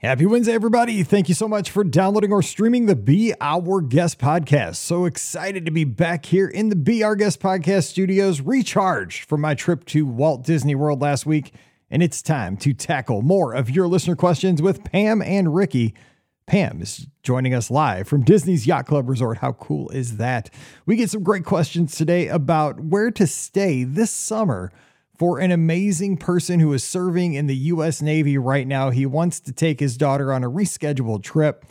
Happy Wednesday, everybody. Thank you so much for downloading or streaming the Be Our Guest podcast. So excited to be back here in the Be Our Guest podcast studios, recharged from my trip to Walt Disney World last week. And it's time to tackle more of your listener questions with Pam and Ricky. Pam is joining us live from Disney's Yacht Club Resort. How cool is that? We get some great questions today about where to stay this summer for an amazing person who is serving in the U.S. Navy right now. He wants to take his daughter on a rescheduled trip.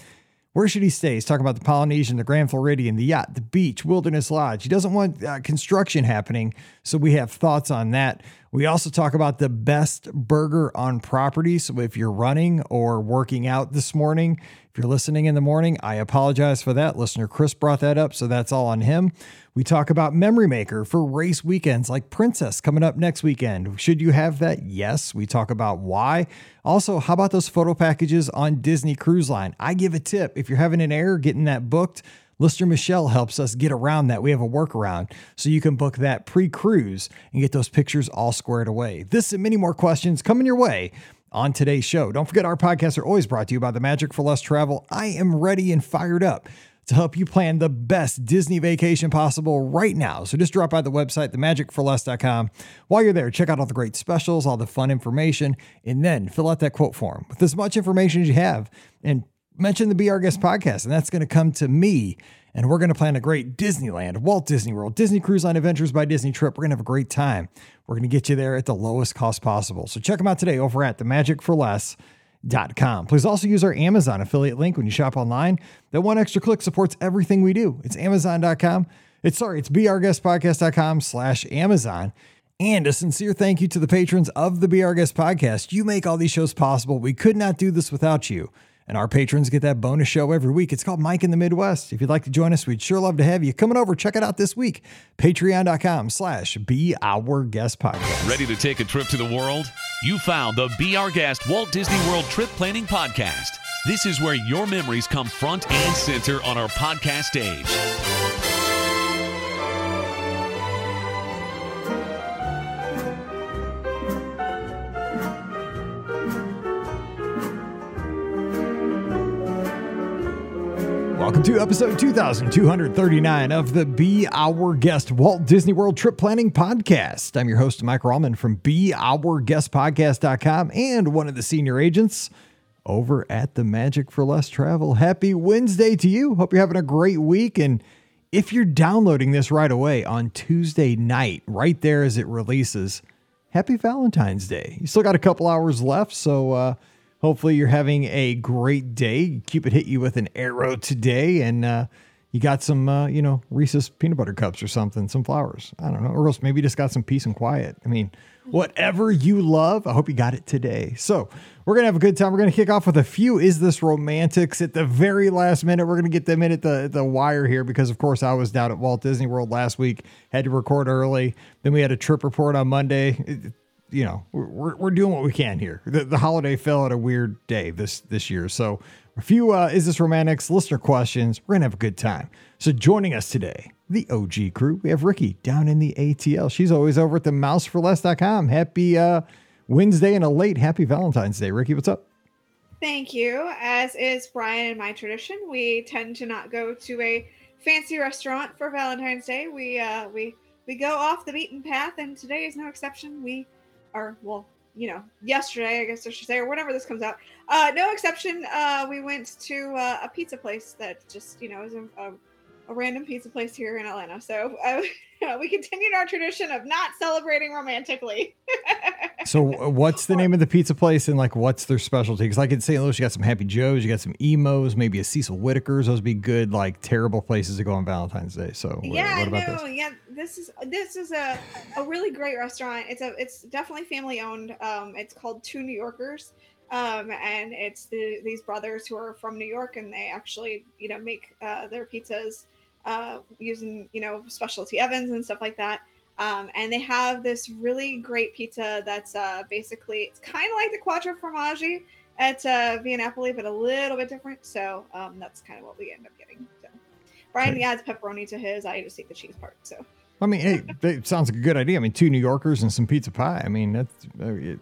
Where should he stay? He's talking about the Polynesian, the Grand Floridian, the yacht, the beach, Wilderness Lodge. He doesn't want uh, construction happening, so we have thoughts on that. We also talk about the best burger on property. So if you're running or working out this morning, if you're listening in the morning, I apologize for that. Listener Chris brought that up, so that's all on him. We talk about Memory Maker for race weekends like Princess coming up next weekend. Should you have that? Yes. We talk about why. Also, how about those photo packages on Disney Cruise Line? I give a tip if you're having an error getting that booked. Lister Michelle helps us get around that. We have a workaround so you can book that pre cruise and get those pictures all squared away. This and many more questions coming your way on today's show. Don't forget, our podcasts are always brought to you by the Magic for Less Travel. I am ready and fired up to help you plan the best Disney vacation possible right now. So just drop by the website, themagicforless.com. While you're there, check out all the great specials, all the fun information, and then fill out that quote form with as much information as you have and mention the Be Our Guest podcast. And that's going to come to me. And we're going to plan a great Disneyland, Walt Disney World, Disney Cruise Line Adventures by Disney trip. We're going to have a great time. We're going to get you there at the lowest cost possible. So check them out today over at the Magic for Less Com. Please also use our Amazon affiliate link when you shop online. That one extra click supports everything we do. It's Amazon.com. It's sorry, it's beourguestpodcast.com slash Amazon. And a sincere thank you to the patrons of the Be Our Guest podcast. You make all these shows possible. We could not do this without you. And our patrons get that bonus show every week. It's called Mike in the Midwest. If you'd like to join us, we'd sure love to have you. Coming over, check it out this week. Patreon.com slash Be Our Guest Podcast. Ready to take a trip to the world? You found the Be Our Guest Walt Disney World Trip Planning Podcast. This is where your memories come front and center on our podcast stage. Welcome to episode 2239 of the Be Our Guest Walt Disney World Trip Planning Podcast. I'm your host, Mike Rallman from BeOurGuestPodcast.com and one of the senior agents over at the Magic for Less Travel. Happy Wednesday to you. Hope you're having a great week. And if you're downloading this right away on Tuesday night, right there as it releases, happy Valentine's Day. You still got a couple hours left, so uh, Hopefully, you're having a great day. Cupid hit you with an arrow today, and uh, you got some, uh, you know, Reese's peanut butter cups or something, some flowers. I don't know. Or else maybe just got some peace and quiet. I mean, whatever you love, I hope you got it today. So, we're going to have a good time. We're going to kick off with a few Is This Romantics at the very last minute. We're going to get them in at the, the wire here because, of course, I was down at Walt Disney World last week, had to record early. Then we had a trip report on Monday you know we're, we're doing what we can here. The, the holiday fell at a weird day this this year, so a few uh, is this romantics listener questions. We're gonna have a good time. So joining us today, the OG crew, we have Ricky down in the ATL. She's always over at the mouseforless.com. Happy uh, Wednesday and a late happy Valentine's Day, Ricky. What's up? Thank you. As is Brian and my tradition, we tend to not go to a fancy restaurant for Valentine's Day. We uh, we we go off the beaten path, and today is no exception. We or well, you know, yesterday, I guess I should say, or whenever this comes out. Uh, no exception. Uh, we went to uh, a pizza place that just, you know, is a, a, a random pizza place here in Atlanta. So uh, we continued our tradition of not celebrating romantically. so, uh, what's the name of the pizza place and like what's their specialty? Because like in St. Louis, you got some Happy Joe's, you got some Imo's, maybe a Cecil Whitaker's. Those would be good, like terrible places to go on Valentine's Day. So, yeah, what, what no, this? yeah, this is this is a, a really great restaurant. It's a it's definitely family owned. Um, it's called Two New Yorkers. Um, and it's the, these brothers who are from New York, and they actually, you know, make uh, their pizzas uh, using you know specialty ovens and stuff like that. Um, and they have this really great pizza that's uh, basically it's kind of like the Quattro Formaggi at uh, Via Napoli, but a little bit different. So um, that's kind of what we end up getting. So Brian adds pepperoni to his. I just eat the cheese part. So I mean, hey, it sounds like a good idea. I mean, two New Yorkers and some pizza pie. I mean, that's uh, it,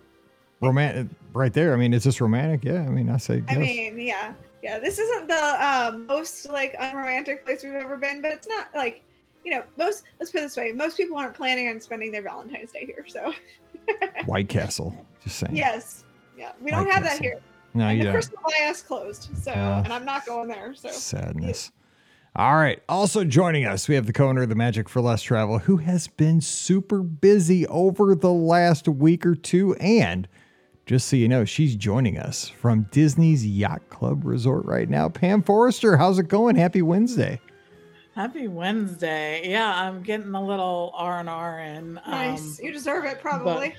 romantic right there. I mean, is this romantic? Yeah. I mean, I say. I mean, yeah, yeah. This isn't the um, most like unromantic place we've ever been, but it's not like you know most. Let's put it this way: most people aren't planning on spending their Valentine's Day here. So White Castle. Just saying. yes, yeah, we don't White have that here. No, and you the don't. Crystal Palace closed, so Yeah. and I'm not going there. So Sadness. All right. Also joining us, we have the co-owner of the Magic for Less Travel, who has been super busy over the last week or two. And just so you know, she's joining us from Disney's Yacht Club Resort right now. Pam Forrester, how's it going? Happy Wednesday. Happy Wednesday. Yeah, I'm getting a little R and R in. nice, um, you deserve it, but- probably.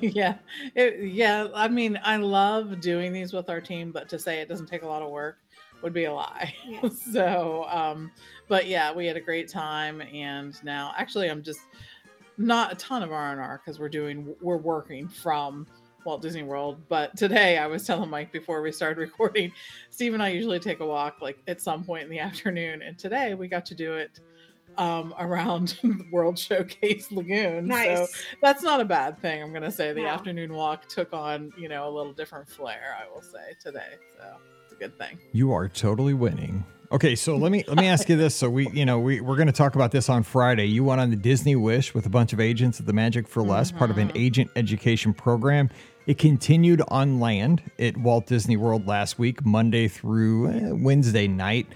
yeah, it, yeah. I mean, I love doing these with our team, but to say it doesn't take a lot of work would be a lie. Yes. so, um, but yeah, we had a great time, and now actually, I'm just not a ton of R and R because we're doing we're working from Walt Disney World. But today, I was telling Mike before we started recording, Steve and I usually take a walk like at some point in the afternoon, and today we got to do it um around World Showcase Lagoon. So nice. that's not a bad thing. I'm gonna say the No. afternoon walk took on, you know, a little different flair, I will say, today. So it's a good thing. You are totally winning. Okay, so let me let me ask you this. So we, you know, we we're going to talk about this on Friday. You went on the Disney Wish with a bunch of agents at the Magic for Less, part of an agent education program. It continued on land at Walt Disney World last week, Monday through eh, Wednesday night.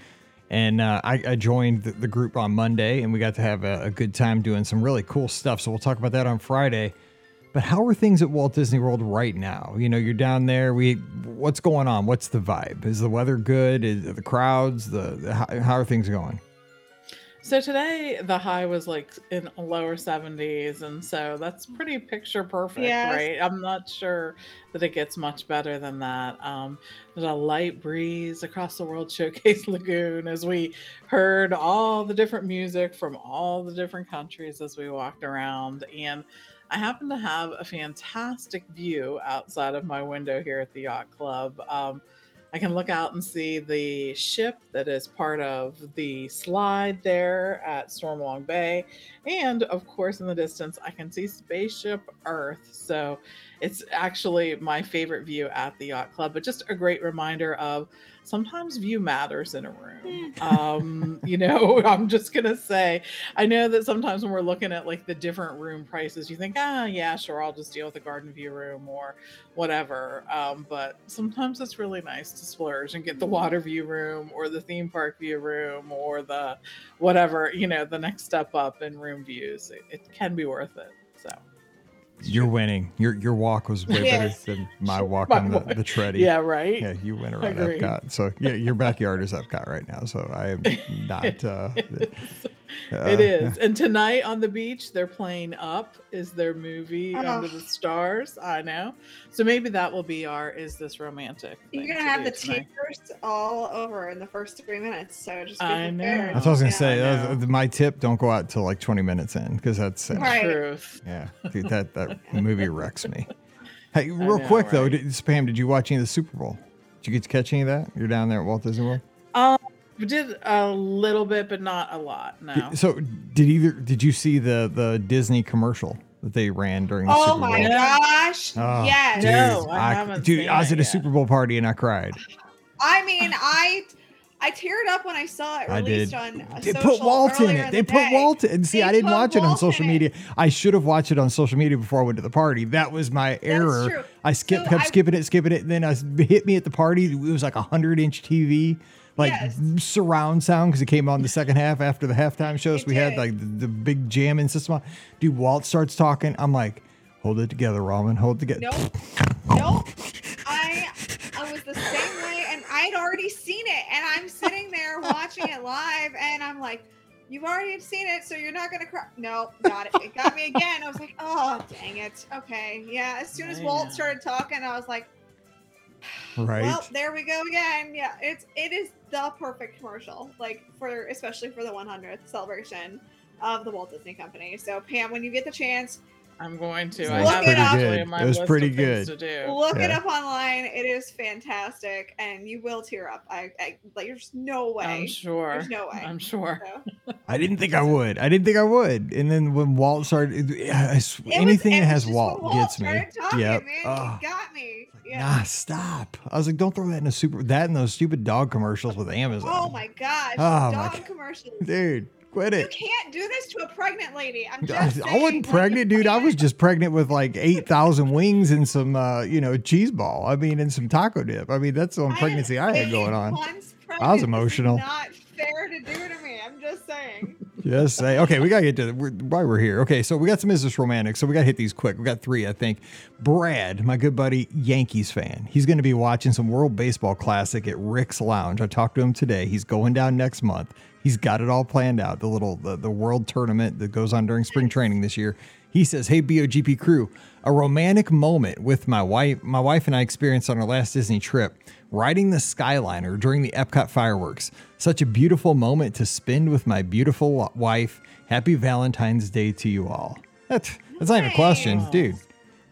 And uh, I, I joined the, the group on Monday, and we got to have a, a good time doing some really cool stuff. So we'll talk about that on Friday. But how are things at Walt Disney World right now? You know, you're down there. We, what's going on? What's the vibe? Is the weather good? Is the crowds? The, the how, how are things going? So today the high was like in lower 70s, and so that's pretty picture perfect, Yes. right? I'm not sure that it gets much better than that. Um, there's a light breeze across the World Showcase Lagoon as we heard all the different music from all the different countries as we walked around, and I happen to have a fantastic view outside of my window here at the yacht club. Um, I can look out and see the ship that is part of the slide there at Stormalong Bay. And of course, in the distance, I can see Spaceship Earth. So it's actually my favorite view at the Yacht Club, but just a great reminder of sometimes view matters in a room. um, you know, I'm just going to say, I know that sometimes when we're looking at like the different room prices, you think, ah, yeah, sure, I'll just deal with a garden view room or whatever. Um, but sometimes it's really nice to splurge and get the water view room or the theme park view room or the whatever, you know, the next step up in room views. It, it can be worth it. So, You're winning. Your your walk was way Yes. better than my walk My on the, walk. the treadie. yeah, right. Yeah, you went around Agreed. Epcot. So yeah, your backyard is Epcot right now. So I am not. Uh, uh, it is. And tonight on the beach, they're playing Up is their movie Oh. Under the Stars. I know. So maybe that will be our Is This Romantic? You're gonna to have the tonight. tears all over in the first three minutes, so just be I know. prepared. That's what I was gonna Yeah, say. Was- my tip: don't go out till like 20 minutes in because that's uh, Right. Truth. yeah, dude, that that movie wrecks me. Hey, real know, quick though, did, Spam, did you watch any of the Super Bowl? Did you get to catch any of that? You're down there at Walt Disney World. Um, we did a little bit, but not a lot. No. So did either? Did you see the the Disney commercial that they ran during the Oh Super my Bowl? gosh! Oh, yes. dude, No, I haven't dude, I was at a yet. Super Bowl party and I cried. I mean, I I teared up when I saw it I released did. on. They put Walt in it. the They put day. Walt in. See, They I didn't watch it on social it. media. I should have watched it on social media before I went to the party. That was my error. I skipped, So kept I- skipping it, skipping it. And then I hit me at the party. It was like a hundred inch TV, like Yes. surround sound because it came on the second half after the halftime shows. It we had like the, the big jamming system. on. Dude, Walt starts talking. I'm like, hold it together, Ramen. Hold it together. Nope. Nope. I I was the same way, and I'd already seen it, and I'm sitting there watching it live, and I'm like, "You've already seen it, so you're not gonna cry." No, got it. It got me again. I was like, "Oh, dang it." Okay, yeah. As soon as Walt started talking, I was like, Right. "Well, there we go again." Yeah, it's it is the perfect commercial, like for especially for the 100th celebration of the Walt Disney Company. So, Pam, when you get the chance. I'm going to. Look I it have it up. actually in my It was list pretty of good. To do. Look it up online. It is fantastic, and you will tear up. I, I like. There's no way. I'm sure. There's no way. I'm sure. So, I didn't think I would. I didn't think I would. And then when Walt started, I s- it was- anything it that has just Walt, gets me. started Talking, Yep. man, Oh. He got me. Yeah. Nah, stop. I was like, don't throw that in a super that and those stupid dog commercials with Amazon. Oh my gosh. Oh my God. commercials. dude, quit You can't do this to a pregnant lady. I'm I, just I saying, wasn't pregnant, dude. I was just pregnant with like eight thousand wings and some, uh, you know, cheese ball. I mean, and some taco dip. I mean, that's the only pregnancy I had going on. I was pregnant. This is emotional. Not fair to do to me. I'm just saying. Just say, okay, we gotta get to we're, why we're here. Okay, so we got some Is This Romantic, so we gotta hit these quick. We got three, I think. Brad, my good buddy, Yankees fan. He's gonna be watching some World Baseball Classic at Rick's Lounge. I talked to him today. He's going down next month. He's got it all planned out. The little the, the World Tournament that goes on during spring training this year. He says, "Hey BOGP crew, a romantic moment with my wife. My wife and I experienced on our last Disney trip, riding the Skyliner during the Epcot fireworks. Such a beautiful moment to spend with my beautiful wife. Happy Valentine's Day to you all. That's that's not even a question, dude.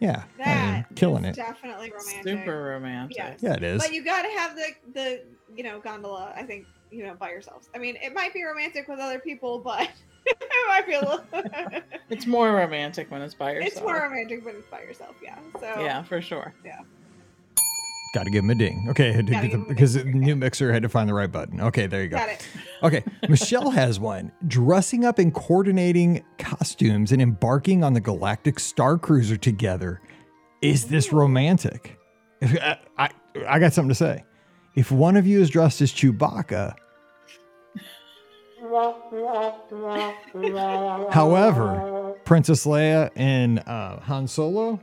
Yeah, I mean, killing is it. Definitely romantic. Super romantic. Yes. Yeah, it is. But you got to have the the you know gondola. I think you know by yourselves. I mean, it might be romantic with other people, but it might be a little. It's more romantic when it's by yourself. it's more romantic when it's by yourself. Yeah. So Yeah, for sure. Yeah. Got to give him a ding. Okay, had to get the- a because ding. the new mixer had to find the right button. Okay, there you go. got it. Okay, Michelle has one. Dressing up in coordinating costumes and embarking on the Galactic Star Cruiser together. Is this romantic? I, uh, I, I got something to say. If one of you is dressed as Chewbacca, however, Princess Leia and uh, Han Solo,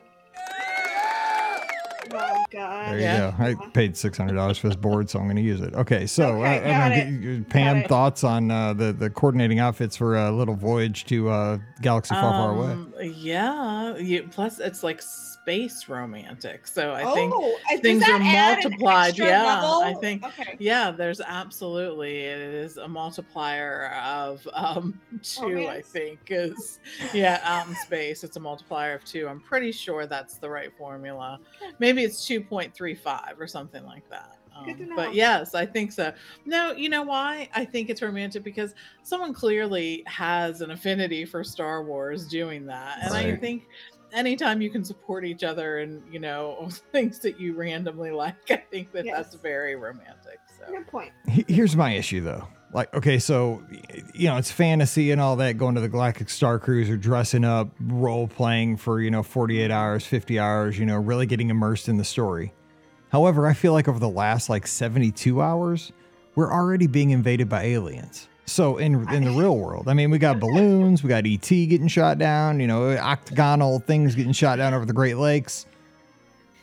God. there you Yeah. go. I paid six hundred dollars for this board, so I'm going to use it. Okay, so Okay, uh, got I'm it. gonna get- Pam, Got thoughts on uh, the the coordinating outfits for a little voyage to uh, galaxy far, far away? Um, Yeah. You, plus, it's like space romantic. So I think oh, does things are multiplied. Yeah, level? I think- Okay. Yeah, there's absolutely it is a multiplier of um two. I think is yeah out in space. It's a multiplier of two. I'm pretty sure that's the right formula. Maybe it's two point three five or something like that. Um, but yes, I think so. No, you know why? I think it's romantic because someone clearly has an affinity for Star Wars doing that, and I think anytime you can support each other and you know things that you randomly like i think that that's very romantic so Good point. Here's my issue though. Like, okay, so you know, it's fantasy and all that, going to the Galactic Star Cruiser, dressing up, role playing for, you know, 48 hours, 50 hours, you know, really getting immersed in the story. However, I feel like over the last like 72 hours, we're already being invaded by aliens. So in in the real world, I mean, we got balloons, we got ET getting shot down, you know, octagonal things getting shot down over the Great Lakes.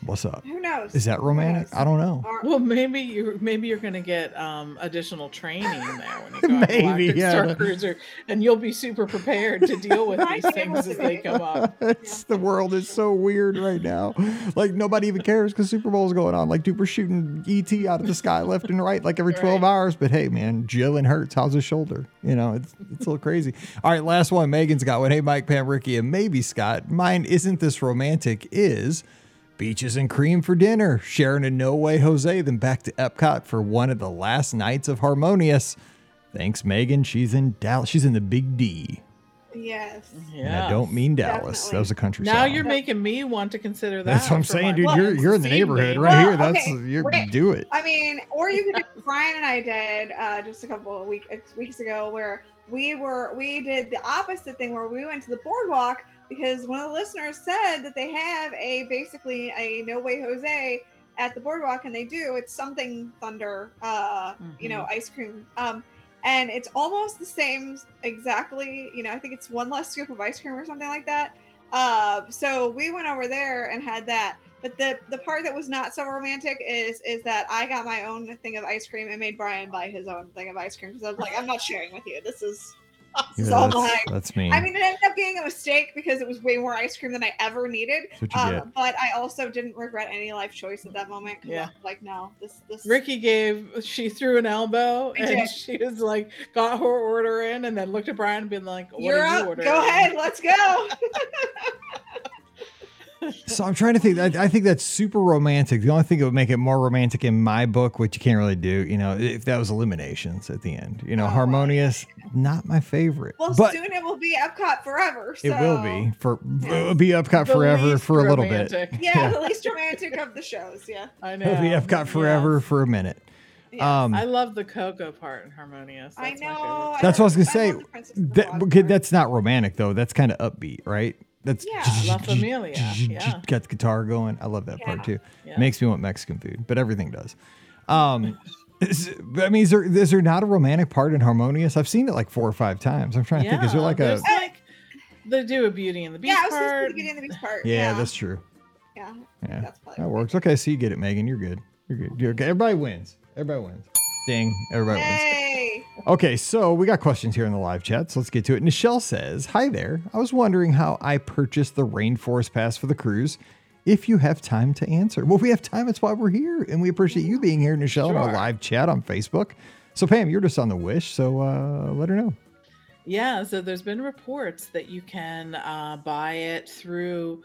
What's up? Who knows? Is that romantic? I don't know. Well maybe you maybe you're gonna get um additional training there when you go on Maybe, Galactic yeah. Star Cruiser and you'll be super prepared to deal with these things as they come up It's, The world is so weird right now. Like nobody even cares because Super Bowl is going on. Like dude, we're shooting ET out of the sky left and right like every 12 Right. hours. But hey, man, Jalen Hurts, how's his shoulder? You know, it's it's a little crazy. All right, last one. Megan's got one. Hey, Mike, Pam, Ricky, and maybe Scott. Mine isn't this romantic, is beaches and cream for dinner. Sharing a no way Jose, then back to Epcot for one of the last nights of Harmonious. Thanks, Megan. She's in Dallas. She's in the Big D. yes. And I don't mean Dallas. Definitely. that was a country now song. you're making me want to consider that That's what I'm saying, dude. Well, You're you're in the neighborhood evening. right here. That's okay, you wait. do it. I mean, or you could do Brian and I did uh, just a couple of week, weeks ago where we were we did the opposite thing where we went to the boardwalk because one of the listeners said that they have a basically a No Way Jose at the boardwalk and they do. It's something thunder uh you know ice cream. Um and it's almost the same exactly you know i think it's one less scoop of ice cream or something like that. Uh so we went over there and had that. But the the part that was not so romantic is is that I got my own thing of ice cream and made Brian buy his own thing of ice cream because I was like, I'm not sharing with you. This is Yeah, all that's, mine. that's mean. I mean, it ended up being a mistake because it was way more ice cream than I ever needed. That's what you Um, but I also didn't regret any life choice at that moment. 'cause I Yeah. like, no, this this Ricky gave she threw an elbow I and did. she was like got her order in and then looked at Brian and been like, What you're are you up. ordering? Go ahead, let's go. So I'm trying to think. I, I think that's super romantic. The only thing that would make it more romantic in my book, which you can't really do, you know, if that was IllumiNations at the end. You know, Oh, harmonious, not my favorite. Well, but soon it will be Epcot forever. So. it will be for it'll be Epcot The forever least for a little bit. romantic. Yeah, the least romantic of the shows. Yeah. I know. It'll be Epcot forever Yes. for a minute. Yeah. Um, I love the Coco part in Harmonious. I That's my know. I That's what I was gonna say. the Princess of the That, Frog okay, part. that's not romantic though. That's kind of upbeat, right? That's Yeah. La Familia, yeah. Got the guitar going. I love that part too. Yeah. Makes me want Mexican food, but everything does. Um, is- I mean, is there is there not a romantic part in Harmonious? I've seen it like four or five times. I'm trying to think. Is there like a? there's like they do a Beauty and the Beast Yeah, I was supposed part. to get in the Beast part. Yeah, that's true. yeah. Yeah, That's that works. Okay, so you get it, Megan. You're good. You're good. You're okay. Everybody wins. Everybody wins. Ding. Everybody wins. Okay, so we got questions here in the live chat, so let's get to it. Nichelle says, Hi there. I was wondering how I purchased the Rainforest Pass for the cruise. If you have time to answer. Well, we have time. That's why we're here. And we appreciate you being here, Nichelle, in our live chat on Facebook. So, Pam, you're just on the wish. So uh, let her know. Yeah, so there's been reports that you can uh, buy it through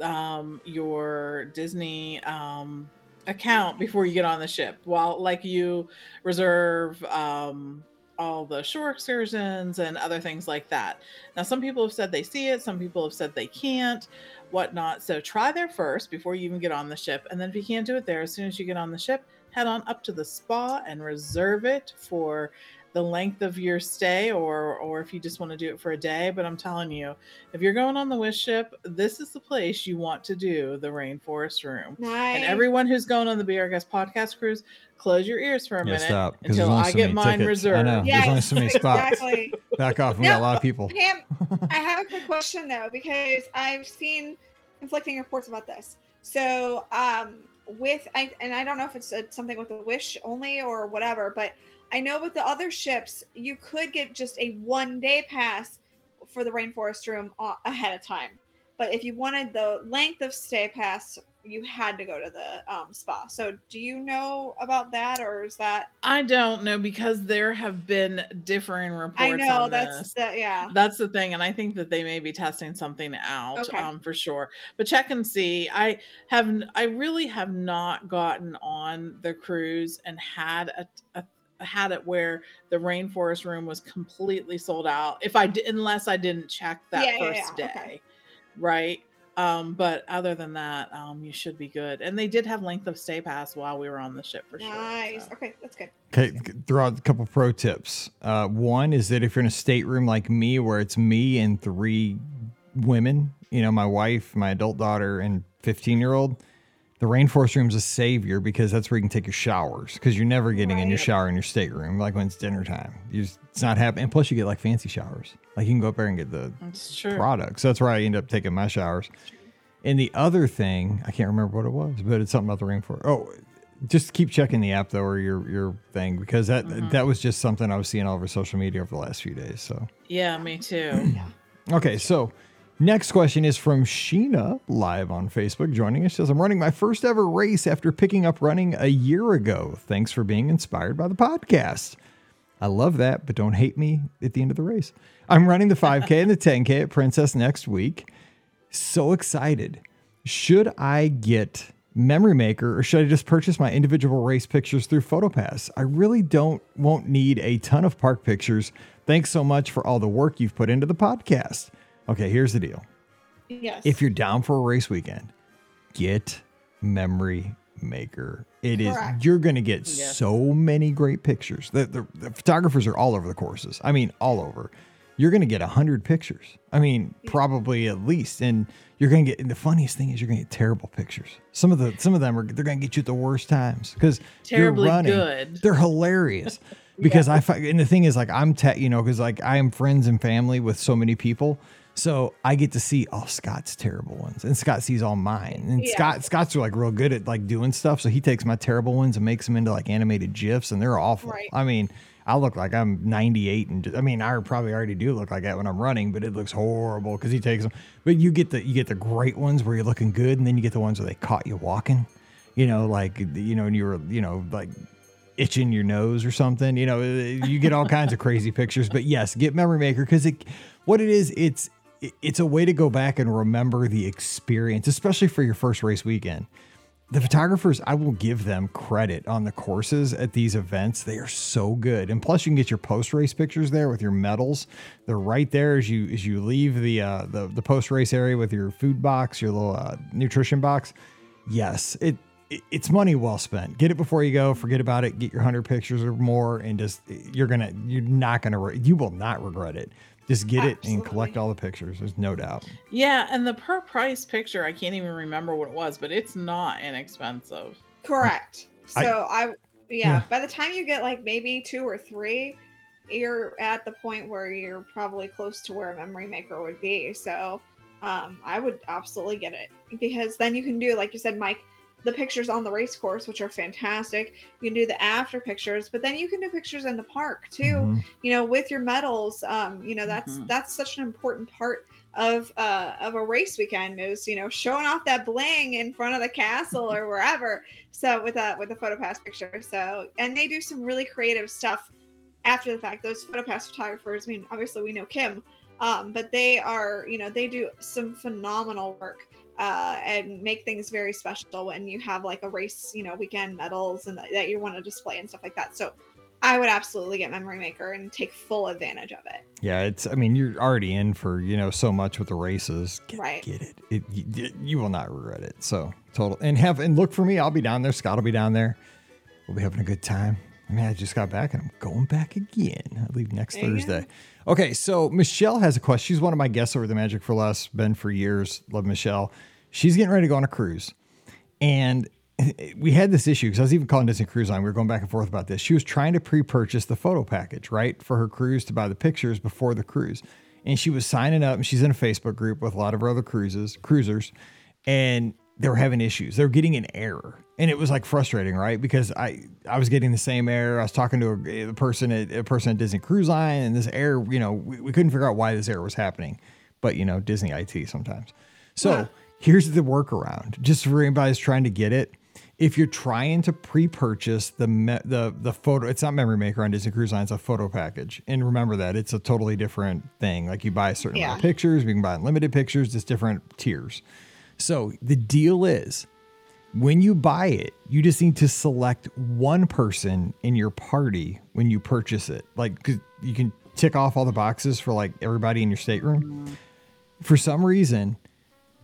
um, your Disney um, account before you get on the ship. While like you reserve um, all the shore excursions and other things like that. Now, some people have said they see it, some people have said they can't, whatnot. So try there first before you even get on the ship. And then if you can't do it there, as soon as you get on the ship, head on up to the spa and reserve it for the length of your stay or or if you just want to do it for a day but i'm telling you if you're going on the wish ship this is the place you want to do the rainforest room Nice. and everyone who's going on the Be Our Guest podcast cruise close your ears for a minute stop. 'cause there's until i so get mine tickets. I reserved know. There's only so many spots. Exactly. Back off. We No. got a lot of people. Pam, I have a quick question though, because I've seen conflicting reports about this. So, um, with I and I don't know if it's uh something with the Wish only or whatever, but I know with the other ships, you could get just a one day pass for the rainforest room ahead of time. But if you wanted the length of stay pass, you had to go to the um, spa. So, do you know about that, or is that? i don't know because there have been differing reports I know that's this. the yeah. That's the thing, and I think that they may be testing something out Okay. um, for sure. But check and see. I have, I really have not gotten on the cruise and had a, a had it where the rainforest room was completely sold out. If I did, unless I didn't check that Yeah, yeah, first yeah, day, okay. right? Um, but other than that, um, you should be good. And they did have length of stay pass while we were on the ship for sure. Nice. so. Okay, that's good. Okay, throw out a couple pro tips. Uh, one is that if you're in a stateroom like me, where it's me and three women, you know, my wife, my adult daughter, and 15 year old, the rainforest room is a savior because that's where you can take your showers because you're never getting in your shower in your stateroom like when it's dinner time. You just, it's not happening. And plus, you get like fancy showers. Like you can go up there and get the products. So that's where I end up taking my showers. And the other thing, I can't remember what it was, but it's something about the rainforest. Oh, just keep checking the app though, or your your thing, because that Mm-hmm. that was just something I was seeing all over social media over the last few days. So Yeah, me too. okay, so next question is from Sheena live on Facebook, joining us. She says, "I'm running my first ever race after picking up running a year ago. Thanks for being inspired by the podcast." I love that, but don't hate me at the end of the race. I'm running the 5K and the 10K at Princess next week. So excited. Should I get Memory Maker or should I just purchase my individual race pictures through PhotoPass? I really don't won't need a ton of park pictures. Thanks so much for all the work you've put into the podcast. Okay, here's the deal. Yes. If you're down for a race weekend, get Memory Maker. It is Correct. you're going to get Yeah. so many great pictures. The, the, the photographers are all over the courses. I mean, all over. You're going to get a 100 pictures. I mean, probably at least. And you're going to get and the funniest thing is you're going to get terrible pictures. Some of the some of them are they're going to get you at the worst times cuz Terribly you're running. good. They're hilarious. Because I find, and the thing is, like, I'm, te- you know, because like I am friends and family with so many people. So I get to see all Scott's terrible ones, and Scott sees all mine. And Yeah. Scott, Scott's are like real good at like doing stuff. So he takes my terrible ones and makes them into like animated gifs, and they're awful. Right. I mean, I look like I'm 98, and just, I mean, I probably already do look like that when I'm running, but it looks horrible because he takes them. But you get the you get the great ones where you're looking good, and then you get the ones where they caught you walking. You know, like you know, and you were you know like itching your nose or something. You know, you get all kinds of crazy pictures. But yes, get Memory Maker because it, what it is, it's it- it's a way to go back and remember the experience, especially for your first race weekend. The photographers, I will give them credit on the courses at these events. They are so good, and plus you can get your post race pictures there with your medals. They're right there as you as you leave the uh, the the post race area with your food box, your little uh, nutrition box. Yes, it, it it's money well spent. Get it before you go. Forget about it. Get your hundred pictures or more, and just you're gonna you're not gonna you will not regret it. Just get it and collect all the pictures. There's no doubt. Yeah, and the per price picture, I can't even remember what it was, but it's not inexpensive. Correct. I- So I, yeah, Yeah. by the time you get like maybe two or three, you're at the point where you're probably close to where a memory maker would be. So um, I would absolutely get it because then you can do, like you said, Mike, the pictures on the race course, which are fantastic. You can do the after pictures, but then you can do pictures in the park too. Mhm. You know, with your medals. Um, you know, that's Mhm. that's such an important part of uh of a race weekend is you know showing off that bling in front of the castle or wherever so with a with a photo pass picture so and they do some really creative stuff after the fact those photo pass photographers i mean obviously we know kim um, but they are you know they do some phenomenal work uh, and make things very special when you have like a race you know weekend medals and that, that you want to display and stuff like that so i would absolutely get memory maker and take full advantage of it Yeah, it's. I mean, you're already in for you know so much with the races. Get, Right. Get it. It you, you will not regret it. So total. And have and look for me. I'll be down there. Scott will be down there. We'll be having a good time. I mean, I just got back and I'm going back again. I leave next There. Thursday. Okay, so Michelle has a question. She's one of my guests over the Magic for Less. Been for years. Love Michelle. She's getting ready to go on a cruise, and we had this issue because I was even calling Disney Cruise Line. We were going back and forth about this. She was trying to pre-purchase the photo package, right, for her cruise to buy the pictures before the cruise, and she was signing up. And she's in a Facebook group with a lot of her other cruises, cruisers, and they were having issues. They were getting an error, and it was like frustrating, right? Because I I was getting the same error. I was talking to a, a person at a person at Disney Cruise Line, and this error, you know, we, we couldn't figure out why this error was happening. But you know, Disney IT sometimes. So Huh. here's the workaround, just for anybody who's trying to get it. If you're trying to pre-purchase the me- the the photo, it's not Memory Maker on Disney Cruise Line. It's a photo package, and remember that it's a totally different thing. Like you buy a certain amount of pictures, you can buy unlimited pictures. It's different tiers. So the deal is, when you buy it, you just need to select one person in your party when you purchase it. Like 'cause you can tick off all the boxes for like everybody in your stateroom. For some reason,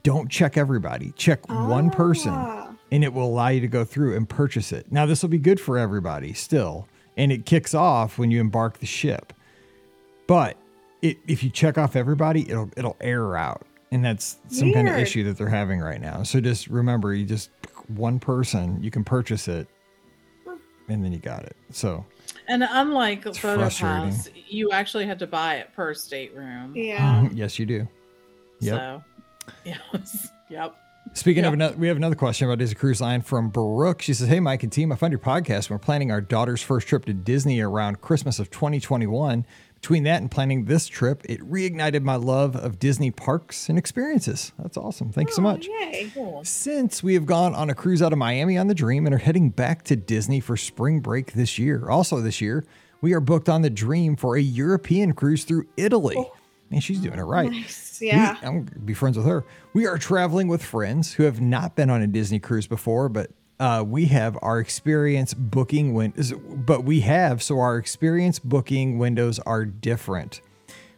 don't check everybody. Check one person Ah. and it will allow you to go through and purchase it. Now, this will be good for everybody still, and it kicks off when you embark the ship. But it, if you check off everybody, it'll it'll error out, and that's some kind of issue that they're having right now. So just remember, you just one person, you can purchase it, and then you got it. So And unlike Photo frustrating. Pass, you actually had to buy it per stateroom. Yeah. yes, you do. Yep. So, yes. Yep. Speaking of another, we have another question about Disney Cruise Line from Baruch. She says, "Hey, Mike and team, I found your podcast. We're planning our daughter's first trip to Disney around Christmas of 2021. Between that and planning this trip, it reignited my love of Disney parks and experiences. That's awesome. Thank you so Oh, much." Yay. Cool. Since we have gone on a cruise out of Miami on the Dream and are heading back to Disney for spring break this year. Also, this year, we are booked on the Dream for a European cruise through Italy. Oh. Man, she's doing it right. Nice. We- Yeah. I'm gonna be friends with her. We are traveling with friends who have not been on a Disney cruise before, but uh, we have our experience booking windows. But we have so our experience booking windows are different.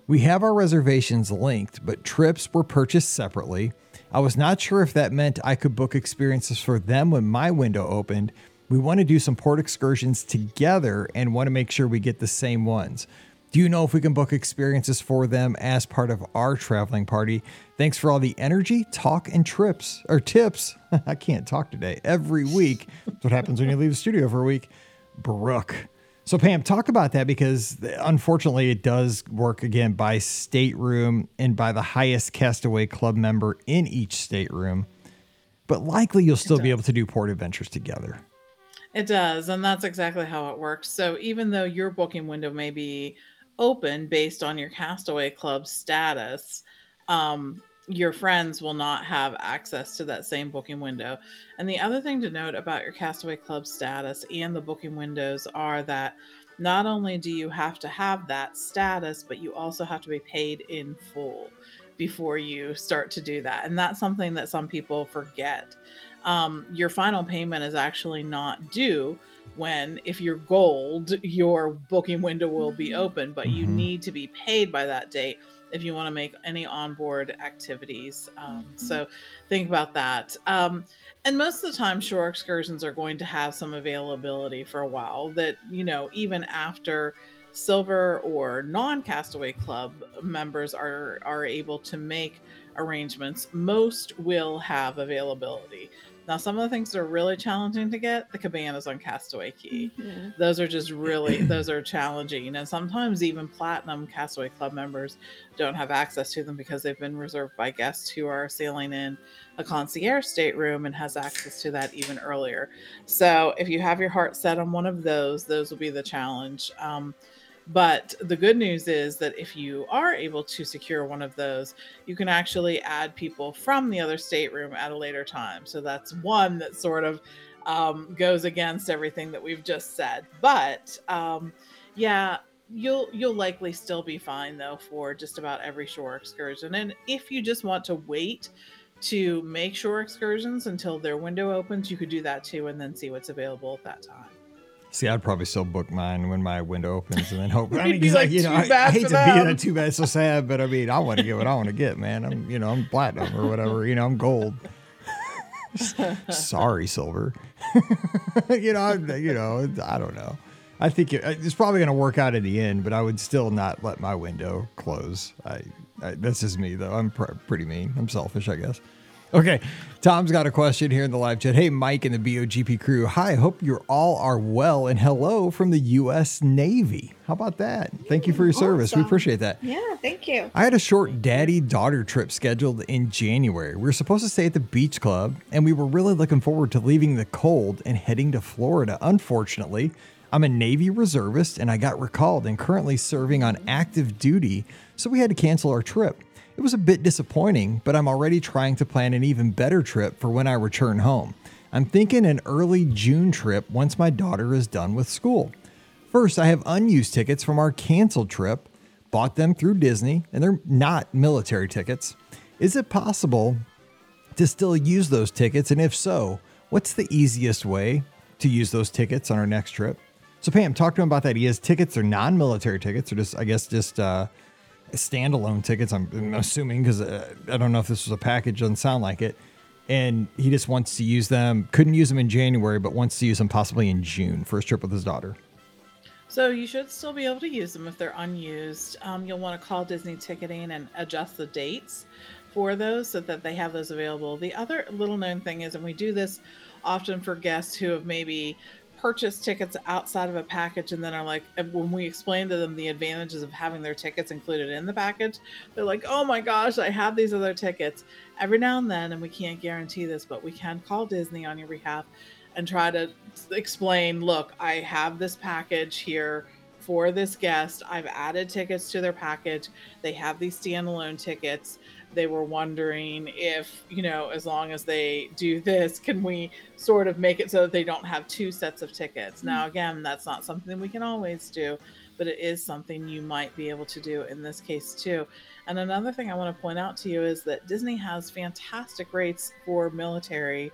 We have our reservations linked, but trips were purchased separately. I was not sure if that meant I could book experiences for them when my window opened. We want to do some port excursions together and want to make sure we get the same ones. Do you know if we can book experiences for them as part of our traveling party? Thanks for all the energy, talk, and trips or tips. I can't talk today. Every week. That's what happens when you leave the studio for a week. Brooke. So, Pam, talk about that because uh, unfortunately it does work again by stateroom and by the highest Castaway Club member in each stateroom. But likely you'll still be able to do port adventures together. It does, and that's exactly how it works. So even though your booking window may be open based on your Castaway Club status, um, your friends will not have access to that same booking window. And the other thing to note about your Castaway Club status and the booking windows are that not only do you have to have that status, but you also have to be paid in full. before you start to do that. And that's something that some people forget. Um, your final payment is actually not due when, if you're gold, your booking window will be Mm-hmm. open, but you Mhm. need to be paid by that date if you want to make any onboard activities. Um, Mhm. so think about that. Um, and most of the time, shore excursions are going to have some availability for a while that, you know, even after silver or non-castaway club members are are able to make arrangements most will have availability now some of the things that are really challenging to get the cabanas on Castaway Cay. Mhm. those are just really those are challenging and sometimes even platinum castaway club members don't have access to them because they've been reserved by guests who are sailing in a concierge stateroom and has access to that even earlier. So if you have your heart set on one of those those will be the challenge. Um, but the good news is that if you are able to secure one of those, you can actually add people from the other stateroom at a later time. So that's one that sort of um, goes against everything that we've just said. But um, yeah, you'll you'll likely still be fine though for just about every shore excursion. And if you just want to wait to make shore excursions until their window opens, you could do that too, and then see what's available at that time. See, I'd probably still book mine when my window opens and then hope. I mean, 'cause, like, you know, I, I hate to be that too bad, so sad, but I mean, I want to get what I want to get, man. I'm, you know, I'm platinum or whatever. You know, I'm gold. Sorry, silver. you know, I'm, you know, I don't know. I think it, uh, it's probably going to work out in the end, but I would still not let my window close. I, I that's just me though. I'm pr- pretty mean. I'm selfish, I guess. Okay, Tom's got a question here in the live chat. Hey, Mike and the BOGP crew. Hi, hope you all are well, and hello from the U.S. Navy. How about that? Thank you for your service. We appreciate that. Yeah, thank you. I had a short daddy daughter trip scheduled in January. We were supposed to stay at the beach club, and we were really looking forward to leaving the cold and heading to Florida. Unfortunately, I'm a Navy reservist and I got recalled and currently serving on active duty, so we had to cancel our trip. It was a bit disappointing, but I'm already trying to plan an even better trip for when I return home. I'm thinking an early June trip once my daughter is done with school. First, I have unused tickets from our canceled trip, bought them through Disney, and they're not military tickets. Is it possible to still use those tickets? And if so, what's the easiest way to use those tickets on our next trip? So, Pam, talk to him about that. He has tickets, they're non military tickets, or just, I guess, just uh, standalone tickets. I'm, assuming because uh, I don't know if this was a package, doesn't sound like it. And he just wants to use them, couldn't use them in January, but wants to use them possibly in June for his trip with his daughter. So you should still be able to use them if they're unused. Um, you'll want to call Disney Ticketing and adjust the dates for those so that they have those available. The other little known thing is, and we do this often for guests who have maybe purchased tickets outside of a package and then are like, when we explain to them the advantages of having their tickets included in the package, they're like, oh my gosh, I have these other tickets. Every now and then, and we can't guarantee this, but we can call Disney on your behalf and try to explain look i have this package here for this guest. I've added tickets to their package. They have these standalone tickets they were wondering if you know as long as they do this can we sort of make it so that they don't have two sets of tickets now again that's not something we can always do but it is something you might be able to do in this case too and another thing i want to point out to you is that disney has fantastic rates for military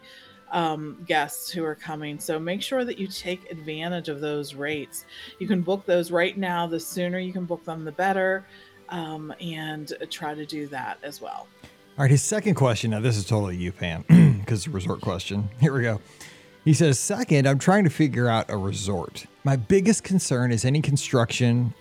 um, guests who are coming. So make sure that you take advantage of those rates. You can book those right now. The sooner you can book them, the better. Um, and try to do that as well. All right, his second question. Now, this is totally you, Pam, because it's a resort question. Here we go. He says, Second, I'm trying to figure out a resort. My biggest concern is any construction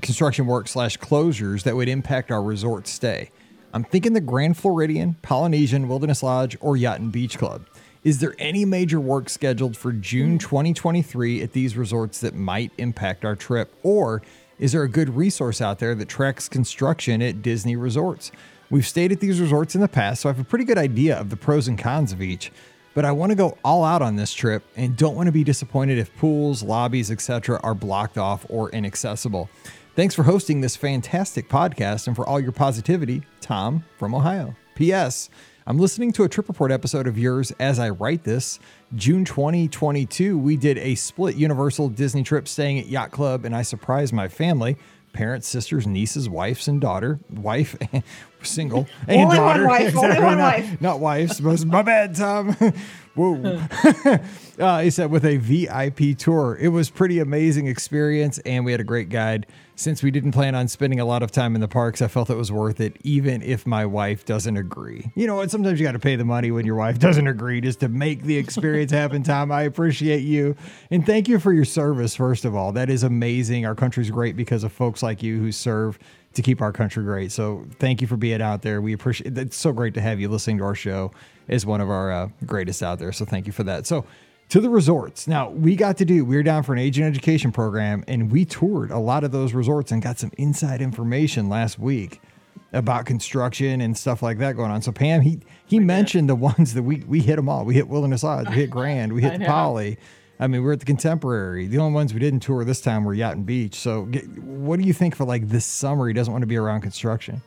construction work slash closures that would impact our resort stay. I'm thinking the Grand Floridian, Polynesian, Wilderness Lodge, or Yacht and Beach Club. Is there any major work scheduled for June 2023 at these resorts that might impact our trip? Or is there a good resource out there that tracks construction at Disney resorts? We've stayed at these resorts in the past, so I have a pretty good idea of the pros and cons of each. But I want to go all out on this trip and don't want to be disappointed if pools, lobbies, etc. are blocked off or inaccessible. Thanks for hosting this fantastic podcast and for all your positivity, Tom from Ohio. P.S. I'm listening to a trip report episode of yours as I write this. June 2022, we did a split Universal Disney trip staying at Yacht Club, and I surprised my family. parents, sisters, nieces, wives, and daughter. Wife, single, and Only one daughter. wife, only one not, wife. Not wives. Most- My bad, Tom. Whoa. uh, he said with a VIP tour. It was pretty amazing experience, and we had a great guide. Since we didn't plan on spending a lot of time in the parks, I felt it was worth it, even if my wife doesn't agree. You know what? Sometimes you got to pay the money when your wife doesn't agree just to make the experience happen, Tom. I appreciate you. And thank you for your service, first of all. That is amazing. Our country's great because of folks like you who serve to keep our country great. So thank you for being out there. We appreciate It's so great to have you listening to our show as one of our uh, greatest out there. So thank you for that. So to the resorts. Now we got to do, we were down for an agent education program and we toured a lot of those resorts and got some inside information last week about construction and stuff like that going on. So Pam, he, he mentioned the ones that we, we hit them all. We hit Wilderness Lodge, we hit Grand, we hit the. Poly. I mean, we're at the Contemporary. The only ones we didn't tour this time were Yacht and Beach. So, get, what do you think for like this summer? He doesn't want to be around construction.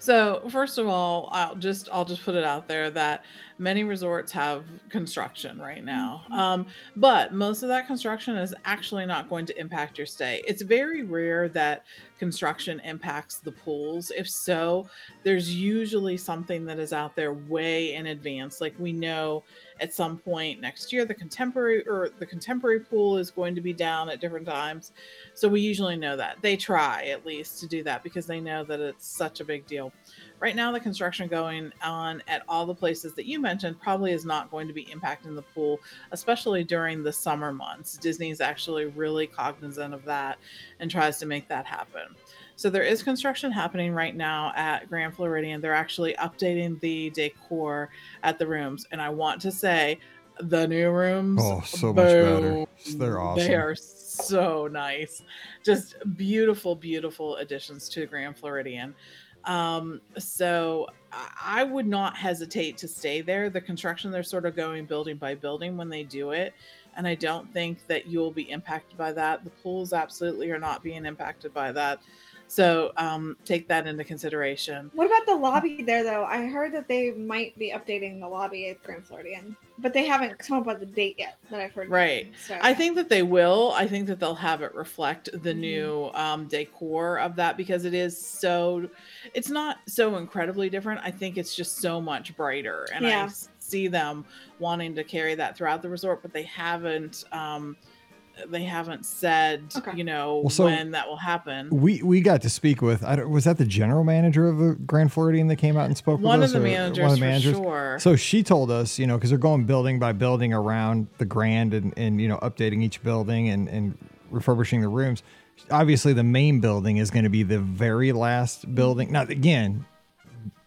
So first of all, I'll just I'll just put it out there that many resorts have construction right now, um, but most of that construction is actually not going to impact your stay. It's very rare that construction impacts the pools. If so, there's usually something that is out there way in advance. Like we know at some point next year the contemporary or the contemporary pool is going to be down at different times. So we usually know that. They try at least to do that because they know that it's such a big deal. Right now, the construction going on at all the places that you mentioned probably is not going to be impacting the pool, especially during the summer months. Disney's actually really cognizant of that and tries to make that happen. So there is construction happening right now at Grand Floridian. They're actually updating the decor at the rooms. And I want to say the new rooms. Oh, so much better. They're awesome. They are so nice. Just beautiful, beautiful additions to Grand Floridian. Um, so I would not hesitate to stay there. The construction, they're sort of going building by building when they do it. And I don't think that you'll be impacted by that. The pools absolutely are not being impacted by that. So um, take that into consideration. What about the lobby there, though? I heard that they might be updating the lobby at Grand Floridian, but they haven't come up with the date yet that I've heard. Right. So I think that they will. I think that they'll have it reflect the Mhm. new um, decor of that because it is so. It's not so incredibly different. I think it's just so much brighter, and I Yeah. s- see them wanting to carry that throughout the resort, but they haven't. Um, they haven't said, Okay. you know, Well, so- when that will happen. We we got to speak with. I don't, was that the general manager of the Grand Floridian that came out and spoke One with of us? the or managers, for sure. So she told us, you know, because they're going building by building around the Grand and, and you know updating each building and, and refurbishing the rooms. Obviously, the main building is going to be the very last building. Now, again,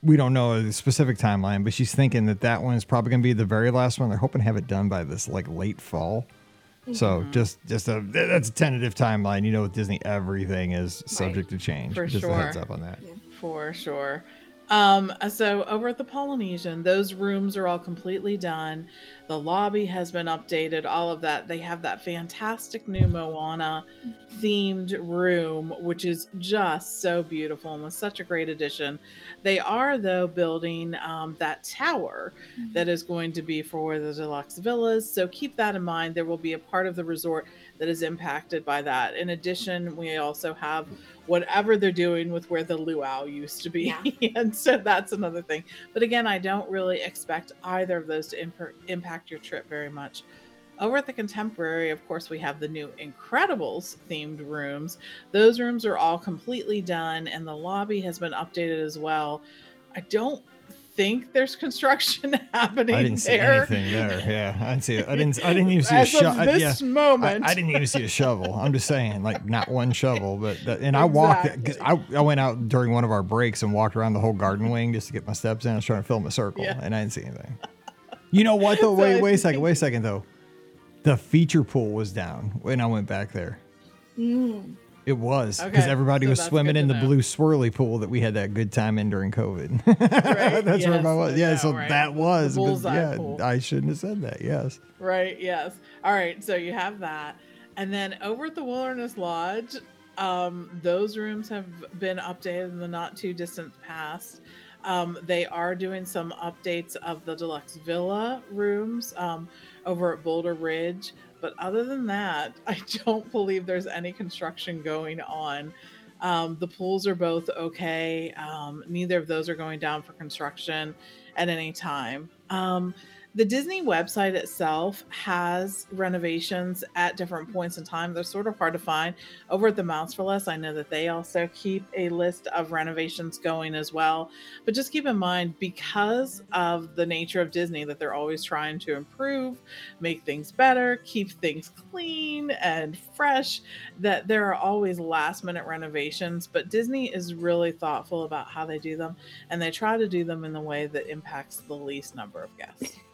we don't know the specific timeline, but she's thinking that that one is probably going to be the very last one. They're hoping to have it done by this like late fall. So Mm-hmm. just just a that's a tentative timeline. You know, with Disney, everything is subject to change. For just a heads sure. up on that. For sure. Um, so over at the Polynesian, those rooms are all completely done. The lobby has been updated, all of that. They have that fantastic new Moana themed room, which is just so beautiful and was such a great addition. They are, though, building um, that tower that is going to be for the deluxe villas. So keep that in mind. There will be a part of the resort that is impacted by that. In addition, we also have whatever they're doing with where the luau used to be. Yeah. and so that's another thing. But again, I don't really expect either of those to imp- impact your trip very much. Over at the Contemporary, of course, we have the new Incredibles themed rooms. Those rooms are all completely done, and the lobby has been updated as well. I don't think there's construction happening I didn't see there. anything there. Yeah, I didn't see it. I didn't. I didn't even see a shovel. this Yeah, I, moment, I didn't even see a shovel. I'm just saying, like not one shovel, but that, and I walked. I, I went out during one of our breaks and walked around the whole garden wing just to get my steps in. I was trying to film a circle, Yeah. and I didn't see anything. You know what though? Wait, I wait a second. Wait a second though. The feature pool was down when I went back there. Mm. It was because Okay, everybody so was that's swimming good in to the know. blue swirly pool that we had that good time in during COVID. Right, That's where yes, I was. I Yeah, know, so right? that was. The but bullseye yeah, pool. I shouldn't have said that. Yes. Right, yes. All right, so you have that. And then over at the Wilderness Lodge, um, those rooms have been updated in the not too distant past. Um, they are doing some updates of the deluxe villa rooms um, over at Boulder Ridge. But other than that, I don't believe there's any construction going on. Um, the pools are both okay. Um, neither of those are going down for construction at any time. Um, the Disney website itself has renovations at different points in time. They're sort of hard to find. Over at the Mouse for Less, I know that they also keep a list of renovations going as well. But just keep in mind, because of the nature of Disney, that they're always trying to improve, make things better, keep things clean and fresh, that there are always last minute renovations. But Disney is really thoughtful about how they do them, and they try to do them in the way that impacts the least number of guests.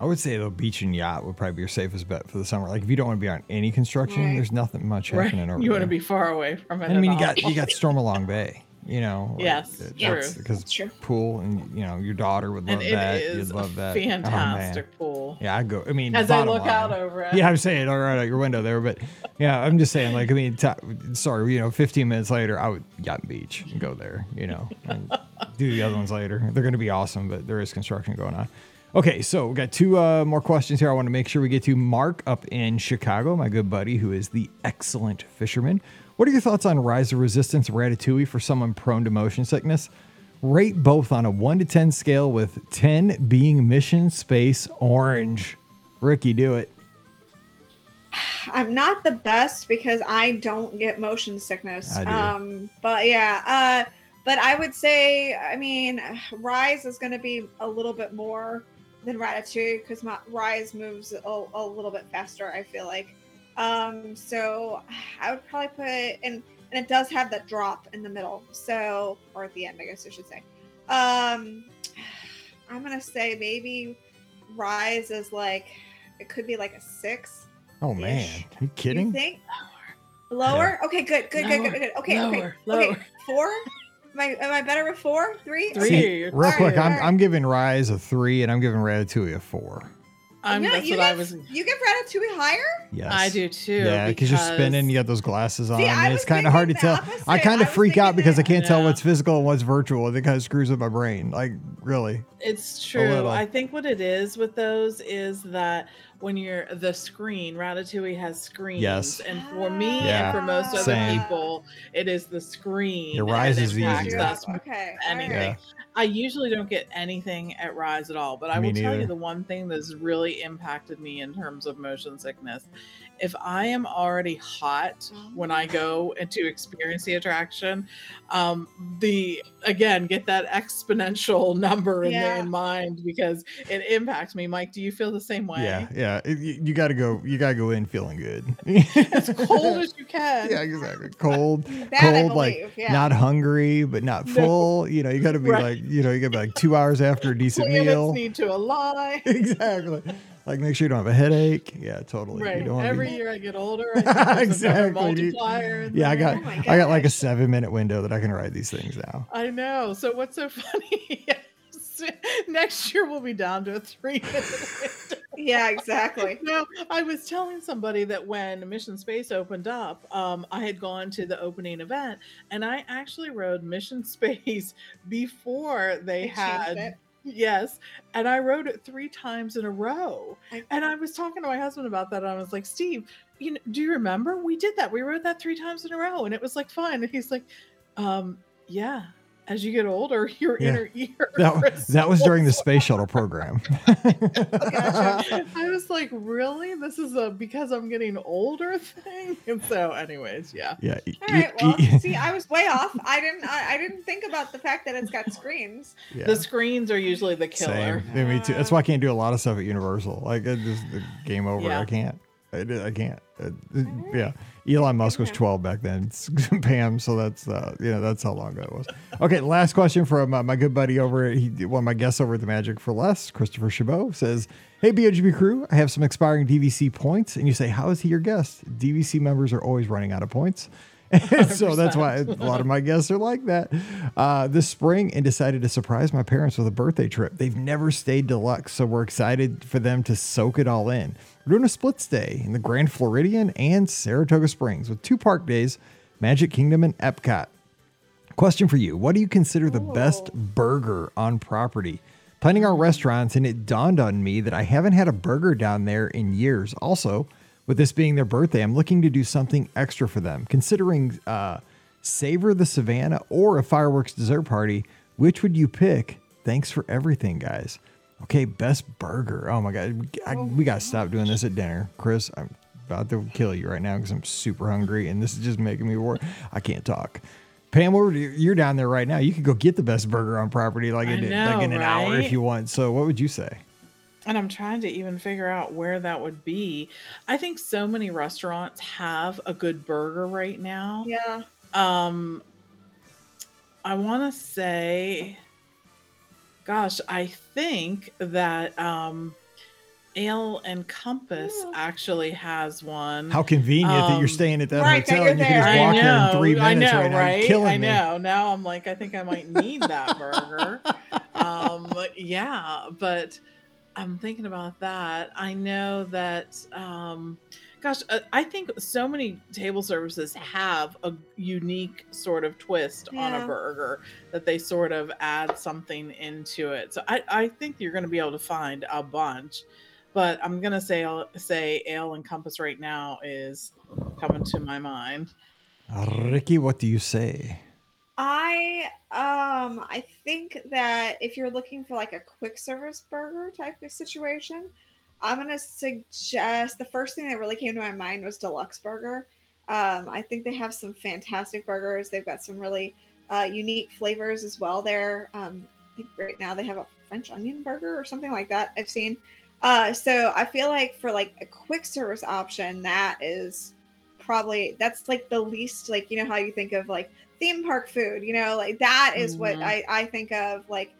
I would say the beach and yacht would probably be your safest bet for the summer. Like if you don't want to be on any construction, Right. there's nothing much Right? happening over You want to be far away from it. I mean, you got you got Stormalong Bay. You know. like, Yes, true. Because That's true. pool and you know your daughter would love and it that. is You'd love a that. Oh, fantastic pool. Yeah, I go. I mean, As I look line- out over it. Yeah, I'm saying all right out your window there, but yeah, I'm just saying. Like, I mean, t- sorry, you know, 15 minutes later, I would yacht and beach and go there. You know, and do the other ones later. They're going to be awesome, but there is construction going on. Okay, so we got two uh, more questions here. I want to make sure we get to Mark up in Chicago, my good buddy, who is the excellent fisherman. What are your thoughts on Rise of Resistance Ratatouille for someone prone to motion sickness? Rate both on a 1 to 10 scale, with 10 being Mission Space Orange. Rikki, do it. I'm not the best because I don't get motion sickness. I do. Um, but yeah, uh, but I would say, I mean, Rise is going to be a little bit more than Ratatouille because my Rise moves a, a little bit faster. I feel like. Um, so I would probably put it in, and it does have that drop in the middle. So, or at the end, I guess I should say. Um, I'm gonna say maybe Rise is like it could be like a six. Oh man, Ish. you kidding? You think? Lower? Okay, good, good, good, good, good. Okay, okay, Lower, okay. Four? Am I am I better with four? Three? Three. See, you're real quick, I'm, Alright. I'm giving Rise a three, and I'm giving Ratatouille a four. I'm, No, that's you what I give, was. You give Ratatouille higher? Yes, I do too. Yeah, because you're spinning, you got those glasses on. See, and it's kind of hard to tell. the I kind of freak out thinking because I can't tell what's physical and what's virtual. It kind of screws up my brain. Like, really? It's true. I think what it is with those is that when you're the screen, Ratatouille has screens. Yes. And for me Yeah, and for most other same. people, it is the screen. Your and Rise it is impacts easier. us Okay. anything. alright. I usually don't get anything at Rise at all, but I Me will tell you the one thing that's really impacted me in terms of motion sickness. If I am already hot when I go and to experience the attraction, um, the again get that exponential number in, Yeah. in mind because it impacts me. Mike, do you feel the same way? Yeah, yeah. You you got to go. You got to go in feeling good. As cold as you can. yeah, exactly. Cold, That cold, like yeah. not hungry, but not No. full. You know, you got to be Right. like, you know, you got to be like two hours after a decent Planets meal. need to align. exactly. Like make sure you don't have a headache. Yeah, totally. You Right. don't Every be- year I get older. I think there's a better Exactly, dude. multiplier in Yeah, I got Oh I got like a seven minute window that I can ride these things now. I know. So what's so funny? Next year we'll be down to a three minute. Yeah, exactly. No, I was telling somebody that when Mission Space opened up, um, I had gone to the opening event and I actually rode Mission Space before they They had it. Yes. And I rode it three times in a row. And I was talking to my husband about that. And I was like, Steve, you know, do you remember? We did that. We rode that three times in a row and it was like fun. And he's like, um, yeah. As you get older, your Yeah. inner ear. That, that was during the space shuttle program. I was like, really? This is a because I'm getting older thing? And so, anyways, yeah. yeah. All right. Well, see, I was way off. I didn't. I, I didn't think about the fact that it's got screens. yeah. The screens are usually the killer. Same. Yeah, me too. That's why I can't do a lot of stuff at Universal. Like it just the game over. Yeah. I can't. I, I can't. Uh, yeah. Elon Musk was 12 back then. Pam. So that's uh, you know that's how long ago it was. Okay. Last question from uh, my good buddy over. At, he one of my guests over at the Magic for Less, Christopher Chabot says, "Hey BOGB crew, I have some expiring DVC points." And you say, "How is he your guest?" DVC members are always running out of points. And so that's why a lot of my guests are like that. Uh, this spring, and decided to surprise my parents with a birthday trip. They've never stayed deluxe, so we're excited for them to soak it all in. We're doing a split stay in the Grand Floridian and Saratoga Springs with two park days, Magic Kingdom and Epcot. Question for you What do you consider the best burger on property? Planning our restaurants, and it dawned on me that I haven't had a burger down there in years. Also, with this being their birthday, I'm looking to do something extra for them. Considering uh, Savor the Savannah or a fireworks dessert party, which would you pick? Thanks for everything, guys. Okay, best burger. Oh my God. I, we got to stop doing this at dinner. Chris, I'm about to kill you right now because I'm super hungry and this is just making me work. I can't talk. Pam, you're down there right now. You could go get the best burger on property like in, know, like in an hour if you want. So, what would you say? And I'm trying to even figure out where that would be. I think so many restaurants have a good burger right now. Yeah. Um, I want to say, gosh, I think that um, Ale and Compass Ooh. actually has one. How convenient that you're Um, staying at that right, hotel you're and you can just walk I there in three minutes I know, right now. right? You're killing I me. know. Now I'm like, I think I might need that burger. um, yeah, but I'm thinking about that. I know that, um, gosh, uh, I think so many table services have a unique sort of twist on a burger that they sort of add something into it. So I, I think you're going to be able to find a bunch. But I'm gonna say say ale and compass right now is coming to my mind. Rikki, what do you say? I um I think that if you're looking for like a quick service burger type of situation, I'm gonna suggest the first thing that really came to my mind was Deluxe Burger. Um, I think they have some fantastic burgers. They've got some really uh, unique flavors as well. There, um, I think right now they have a French onion burger or something like that. I've seen. Uh, so I feel like for like a quick service option, that is probably that's like the least like you know how you think of like theme park food you know like that is what Mhm. I, I think of like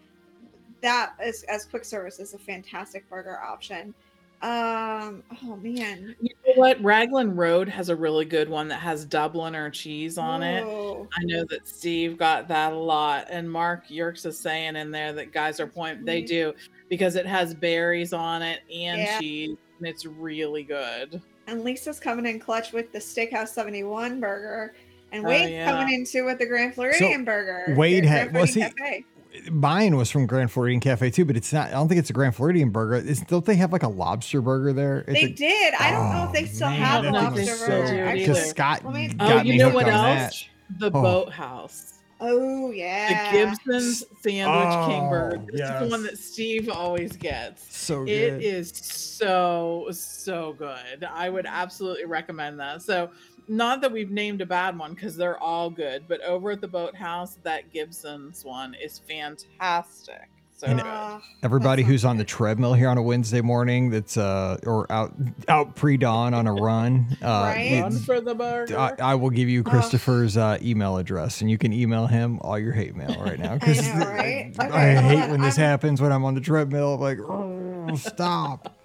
that as, as quick service is a fantastic burger option um oh man You know what? Raglan Road has a really good one that has Dubliner cheese on it. I know that Steve got that a lot, and Mark Yerkes is saying in there that guys are point they Mhm. do because it has berries on it and Yeah. cheese, and it's really good. and lisa's coming in clutch with the steakhouse 71 burger and Oh, wade's yeah. coming in too with the grand floridian burger Wade the had- Grand well, see, Cafe. Mine was from Grand Floridian Cafe too, but it's not. I don't think it's a Grand Floridian burger. It's, don't they have like a lobster burger there? It's they a- did i don't know if they Oh, still man, have that lobster was so burger good. actually. Because Scott Let me- got Oh, me you know what else? that. The Oh. Boathouse. oh yeah The Gibson's Sandwich King Oh, Burger. This is the one that Steve always gets. So good. It is so so good. I would absolutely recommend that. So, not that we've named a bad one because they're all good, but over at the Boathouse, that Gibson's one is fantastic. So And good. Ah, Everybody who's on the treadmill here on a Wednesday morning, that's uh or out out pre dawn on a run, uh, Right? Run for the burger. I, I will give you. Christopher's uh, email address, and you can email him all your hate mail right now. 'cause I know, right? I Okay, hold hate on, when this I'm- happens when I'm on the treadmill. I'm like, oh, stop.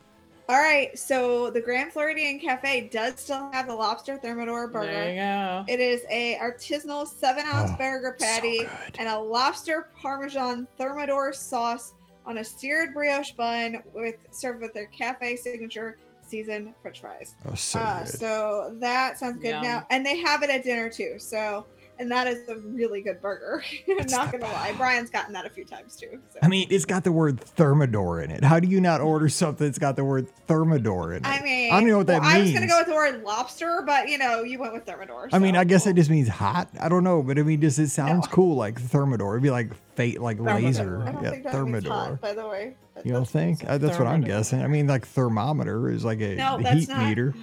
All right, so the Grand Floridian Cafe does still have the lobster thermidor burger. there you go. It is a artisanal seven ounce Oh, burger patty good. and a lobster parmesan thermidor sauce on a seared brioche bun with served with their cafe signature seasoned French fries. Oh, so uh, good. so that sounds good Yum. now, and they have it at dinner too. So, and that is a really good burger. I'm not gonna lie, Brian's gotten that a few times too. So. I mean, it's got the word thermidor in it. How do you not order something that's got the word thermidor in it? I mean, I don't know what that well, I was gonna go with the word lobster, but you know, you went with thermidor. I mean, I guess it just means hot. I don't know, but I mean, just it sounds No. cool, like thermidor. It'd be like fate, like Thermidor. laser. Yeah, means thermidor. hot, by the way. You don't think? Uh, that's what I'm guessing. I mean, like thermometer is like a No, heat not. meter.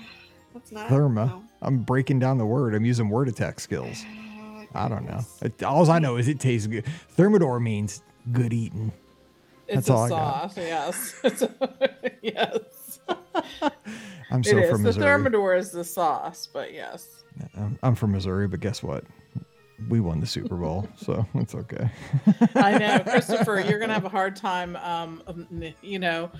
That's not. Therma. no. I'm breaking down the word. I'm using word attack skills. I don't know. It, all I know is it tastes good. Thermidor means good eating. It's That's a all got. sauce, yes. Yes. I'm so it is. from The thermidor is the sauce, but yes. I'm, I'm from Missouri, but guess what? We won the Super Bowl, so it's okay. I know, Christopher, you're gonna have a hard time, um, you know,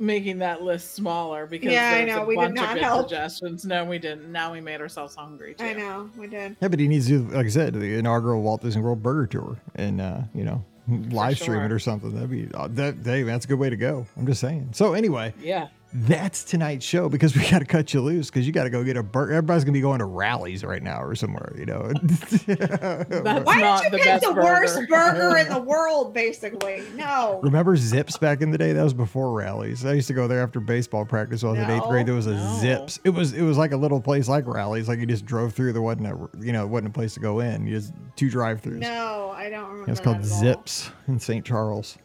making that list smaller because Yeah, I there's know, a we did bunch not of help. suggestions. No, we didn't. Now we made ourselves hungry too. I know we did. Yeah, but he needs to, do, like I said, the inaugural Walt Disney World Burger Tour, and uh, you know, live stream it or something. That'd be uh, that. Hey, that's a good way to go. I'm just saying. So anyway, Yeah. That's tonight's show because we got to cut you loose because you got to go get a burger. Everybody's gonna be going to rallies right now or somewhere, you know. That's Why not did the you pick best the worst burger. burger in the world? Basically, no. Remember Zips back in the day? That was before rallies. I used to go there after baseball practice. When I was in eighth grade. There was a No. Zips. It was it was like a little place like rallies. Like you just drove through. There wasn't a you know it wasn't a place to go in. You just two drive throughs. No, I don't remember. It's called that at all. Zips in St. Charles.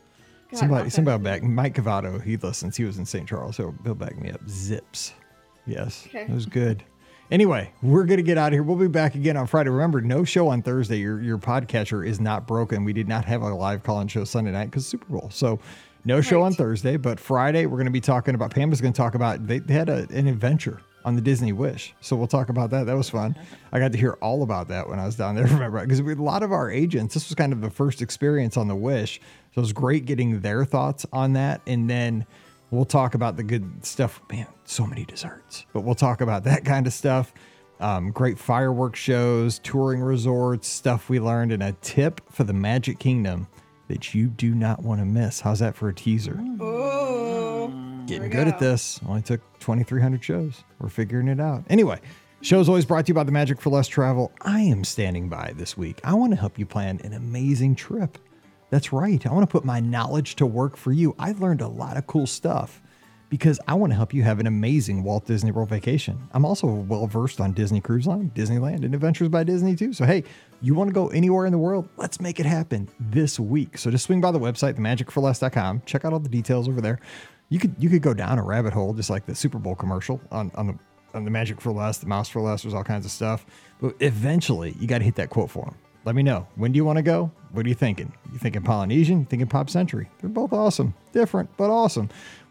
God, somebody somebody back Mike Cavato. He listens. He was in St. Charles. He'll, he'll back me up. Zips. Yes, Okay. it was good. Anyway, we're gonna get out of here. We'll be back again on Friday. Remember, no show on Thursday. Your your podcatcher is not broken. We did not have a live call-in show Sunday night because Super Bowl. So no show on Thursday. But Friday we're gonna be talking about. Pam is gonna talk about. They, they had a, an adventure on the Disney Wish. So we'll talk about that. That was fun. I got to hear all about that when I was down there. Remember, because a lot of our agents, this was kind of the first experience on the Wish. So it was great getting their thoughts on that, and then. We'll talk about the good stuff. Man, so many desserts, but we'll talk about that kind of stuff. Um, great fireworks shows, touring resorts, stuff we learned, and a tip for the Magic Kingdom that you do not want to miss. How's that for a teaser? Ooh. Getting good at go. this. Only took 2,300 shows. We're figuring it out. Anyway, show's always brought to you by the Magic for Less Travel. I am standing by this week. I want to help you plan an amazing trip. That's right. I want to put my knowledge to work for you. I've learned a lot of cool stuff because I want to help you have an amazing Walt Disney World vacation. I'm also well versed on Disney Cruise Line, Disneyland, and Adventures by Disney too. So, hey, you want to go anywhere in the world? Let's make it happen this week. So, just swing by the website, themagicforless.com. Check out all the details over there. You could you could go down a rabbit hole just like the Super Bowl commercial on on the on the Magic for Less, the Mouse for Less. There's all kinds of stuff. But eventually, you got to hit that quote form. Let me know. When do you want to go? What are you thinking? You thinking Polynesian? You thinking Pop Century? They're both awesome. Different, but awesome.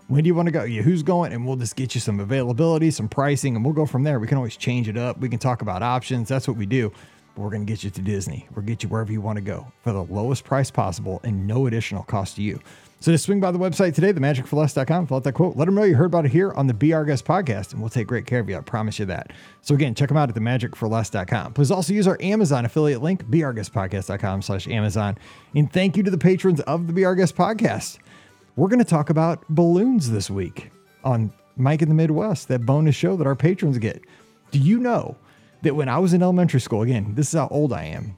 When do you want to go? Yeah, who's going? And we'll just get you some availability, some pricing, and we'll go from there. We can always change it up. We can talk about options. That's what we do. But we're going to get you to Disney. We'll get you wherever you want to go for the lowest price possible and no additional cost to you. So just swing by the website today, themagicforless.com, fill out that quote. Let them know you heard about it here on the Be Our Guest podcast, and we'll take great care of you. I promise you that. So again, check them out at themagicforless.com. Please also use our Amazon affiliate link, beourguestpodcast.com slash Amazon. And thank you to the patrons of the Be Our Guest podcast. We're going to talk about balloons this week on Mike in the Midwest, that bonus show that our patrons get. Do you know that when I was in elementary school, again, this is how old I am,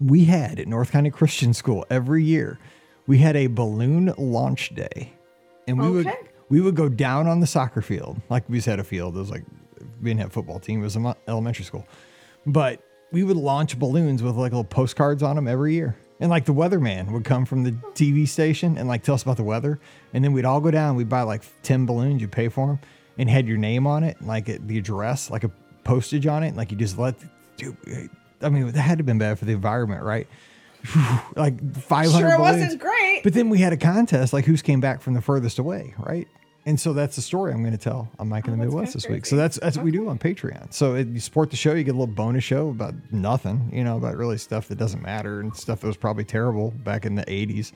we had at North County Christian School every year, we had a balloon launch day. And we would we would go down on the soccer field. Like we just had a field. It was like we didn't have a football team. It was a elementary school. But we would launch balloons with like little postcards on them every year. And like the weatherman would come from the TV station and like tell us about the weather. And then we'd all go down. We'd buy like 10 balloons. You pay for them and had your name on it, like it, the address, like a postage on it. Like you just let, dude, I mean, that had to have been bad for the environment, right? like 500 Sure, it balloons. wasn't great. But then we had a contest, like who's came back from the furthest away, right? And so that's the story I'm going to tell on Mike in the Oh, Midwest this week. So that's that's what we do on Patreon. So it, you support the show, you get a little bonus show about nothing, you know, about really stuff that doesn't matter and stuff that was probably terrible back in the 80s.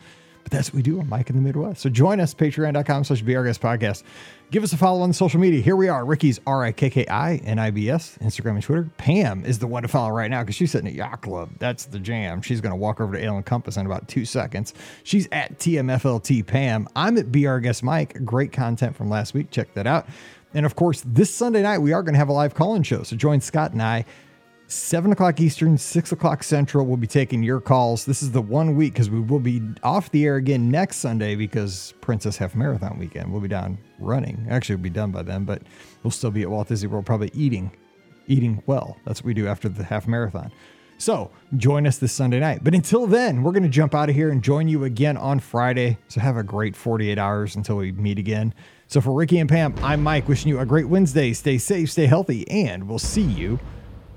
But that's what we do on Mike in the Midwest. So join us, patreon.com slash BRGS podcast. Give us a follow on social media. Here we are. Rikki's R I K K I N I B S, Instagram and Twitter. Pam is the one to follow right now because she's sitting at Yacht Club. That's the jam. She's going to walk over to Ale Compass in about two seconds. She's at TMFLT Pam. I'm at BR Mike. Great content from last week. Check that out. And of course, this Sunday night, we are going to have a live call in show. So join Scott and I. 7 o'clock Eastern, 6 o'clock Central. We'll be taking your calls. This is the one week because we will be off the air again next Sunday because Princess Half Marathon weekend. We'll be down running. Actually, we'll be done by then, but we'll still be at Walt Disney World, probably eating, eating well. That's what we do after the half marathon. So join us this Sunday night. But until then, we're going to jump out of here and join you again on Friday. So have a great 48 hours until we meet again. So for Rikki and Pam, I'm Mike, wishing you a great Wednesday. Stay safe, stay healthy, and we'll see you